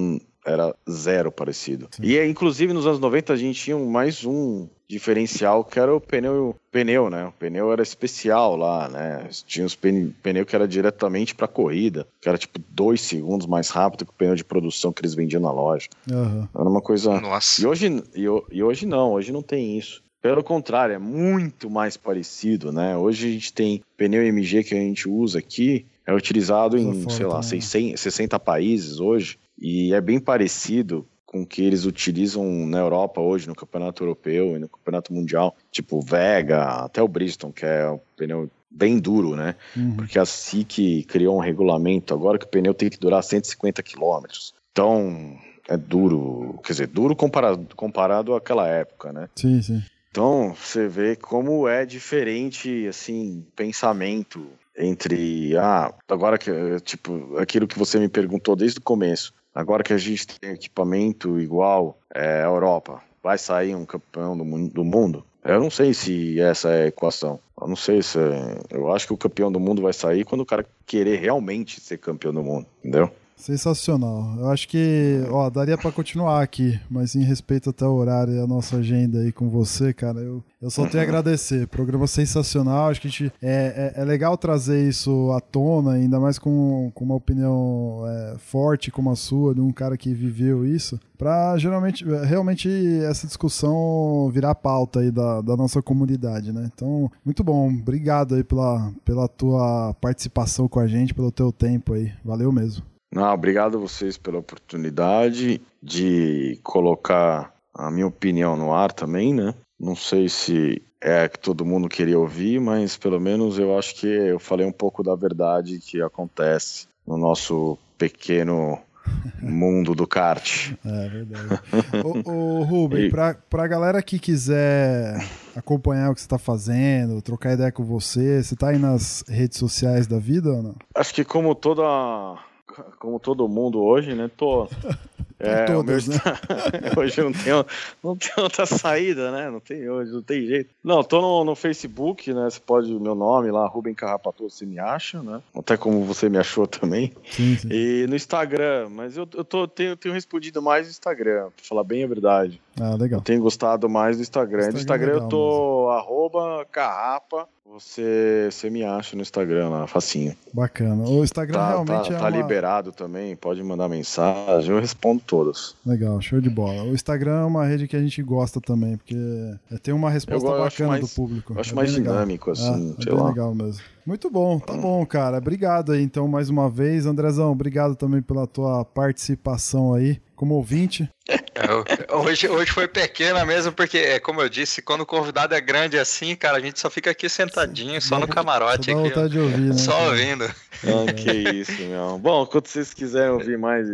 era zero parecido. Sim. E inclusive nos anos 90 a gente tinha mais um diferencial que era o pneu, pneu, né? O pneu era especial lá, né? Tinha os pneu, pneu que era diretamente para corrida, que era tipo dois segundos mais rápido que o pneu de produção que eles vendiam na loja. Uhum. Era uma coisa. Nossa. E hoje, e, e hoje não, hoje não tem isso. Pelo contrário, é muito mais parecido, né? Hoje a gente tem pneu MG que a gente usa aqui, é utilizado em, sei lá, 600, 60 países hoje, e é bem parecido com o que eles utilizam na Europa hoje, no Campeonato Europeu e no Campeonato Mundial, tipo Vega, até o Bristol, que é um pneu bem duro, né? Uhum. Porque a SIC criou um regulamento agora que o pneu tem que durar 150 quilômetros. Então, é duro, quer dizer, duro comparado, comparado àquela época, né? Sim, sim. Então, você vê como é diferente, assim, pensamento entre, ah, agora que, tipo, aquilo que você me perguntou desde o começo, agora que a gente tem equipamento igual é, à Europa, vai sair um campeão do, do mundo? Eu não sei se essa é a equação. Eu não sei se. É, eu acho que o campeão do mundo vai sair quando o cara querer realmente ser campeão do mundo, entendeu? Sensacional. Eu acho que, ó, daria para continuar aqui, mas em respeito até o horário e a nossa agenda aí com você, cara, eu, eu só tenho a agradecer. Programa sensacional. Acho que a gente, é, é, é legal trazer isso à tona, ainda mais com, com uma opinião é, forte como a sua, de um cara que viveu isso, para geralmente, realmente essa discussão virar pauta aí da, da nossa comunidade, né? Então, muito bom. Obrigado aí pela, pela tua participação com a gente, pelo teu tempo aí. Valeu mesmo. Não, obrigado a vocês pela oportunidade de colocar a minha opinião no ar também, né? Não sei se é que todo mundo queria ouvir, mas pelo menos eu acho que eu falei um pouco da verdade que acontece no nosso pequeno mundo do kart. É verdade. ô, ô Rubem, e... pra, pra galera que quiser acompanhar o que você tá fazendo, trocar ideia com você, você tá aí nas redes sociais da vida ou não? Acho que como toda como todo mundo hoje, né? Tô é, todas, meu... né? hoje não tenho, não tenho outra saída, né? Não tem, hoje não tem jeito. Não, tô no, no Facebook, né? Você pode, meu nome lá, Rubem Carrapato, você me acha, né? Até como você me achou também. Sim, sim. E no Instagram, mas eu, eu tô, tenho, tenho respondido mais no Instagram, pra falar bem a verdade. Ah, legal. Eu tenho gostado mais do Instagram. Instagram no Instagram eu tô mesmo. arroba carrapa você, você me acha no Instagram lá, facinho. Bacana. O Instagram tá, realmente tá, é tá uma... liberado também, pode mandar mensagem, eu respondo todas. Legal, show de bola. O Instagram é uma rede que a gente gosta também, porque tem uma resposta eu, eu bacana mais, do público. Eu acho é mais dinâmico, legal. assim, é, é bem lá. legal mesmo. Muito bom, tá bom, cara. Obrigado aí, então, mais uma vez. Andrezão, obrigado também pela tua participação aí como ouvinte. É, hoje, hoje foi pequena mesmo, porque, é, como eu disse, quando o convidado é grande assim, cara, a gente só fica aqui sentadinho, só no camarote. Só, aqui, de ouvir, né, só ouvindo. Ah, que isso, meu. Bom, quando vocês quiserem ouvir mais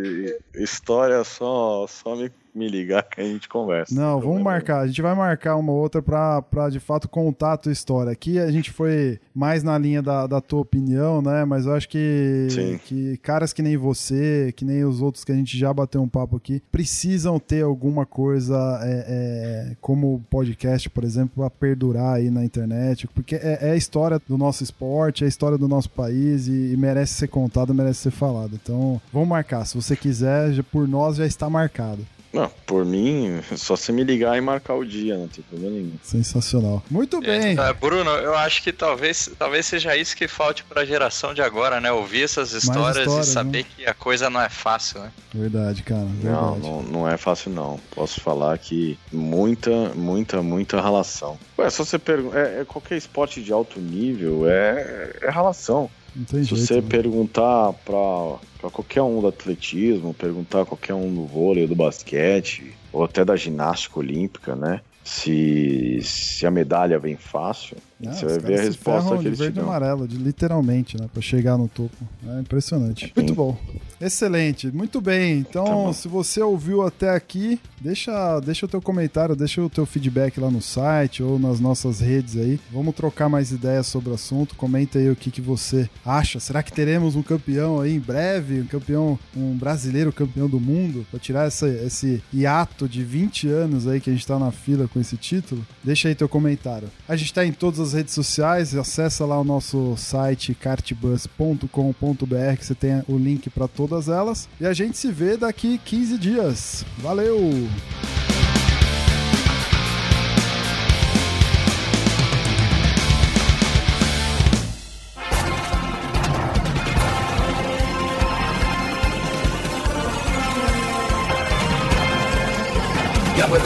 história, só, só me me ligar que a gente conversa. Não, vamos marcar. A gente vai marcar uma outra pra, pra de fato contar a tua história. Aqui a gente foi mais na linha da, da tua opinião, né? Mas eu acho que, que caras que nem você, que nem os outros que a gente já bateu um papo aqui, precisam ter alguma coisa é, é, como podcast, por exemplo, pra perdurar aí na internet. Porque é, é, a história do nosso esporte, é a história do nosso país e, e merece ser contada, merece ser falada. Então, vamos marcar. Se você quiser, já, por nós já está marcado. Não, por mim, só você me ligar e marcar o dia, não tem problema nenhum. Sensacional. Muito bem. É, Bruno, eu acho que talvez, talvez seja isso que falte para a geração de agora, né? Ouvir essas histórias, histórias e saber né? que a coisa não é fácil, né? Verdade, cara. Verdade. Não, não, não é fácil não. Posso falar que muita, muita, muita relação. Ué, só você pergunta, é, é, qualquer esporte de alto nível é, é relação. Se jeito, você né? perguntar para qualquer um do atletismo, perguntar qualquer um do vôlei, do basquete, ou até da ginástica olímpica, né? Se, se a medalha vem fácil, ah, você vai ver a resposta que eles verde te dão. amarelo, de, literalmente, né? Pra chegar no topo. É impressionante. Muito bom. Excelente, muito bem. Então, tá se você ouviu até aqui, deixa, deixa o teu comentário, deixa o teu feedback lá no site ou nas nossas redes aí. Vamos trocar mais ideias sobre o assunto. Comenta aí o que, que você acha. Será que teremos um campeão aí em breve? Um campeão, um brasileiro campeão do mundo? Pra tirar essa, esse hiato de 20 anos aí que a gente tá na fila com esse título? Deixa aí teu comentário. A gente tá em todas as redes sociais, acessa lá o nosso site cartbus.com.br que você tem o link para todos todas elas. E a gente se vê daqui 15 dias. Valeu!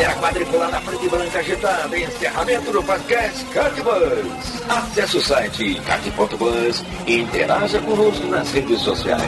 E a bandeira quadriculada preta e branca agitada. Encerramento do podcast Cartbus. Acesse o site cart.bus e interaja conosco nas redes sociais.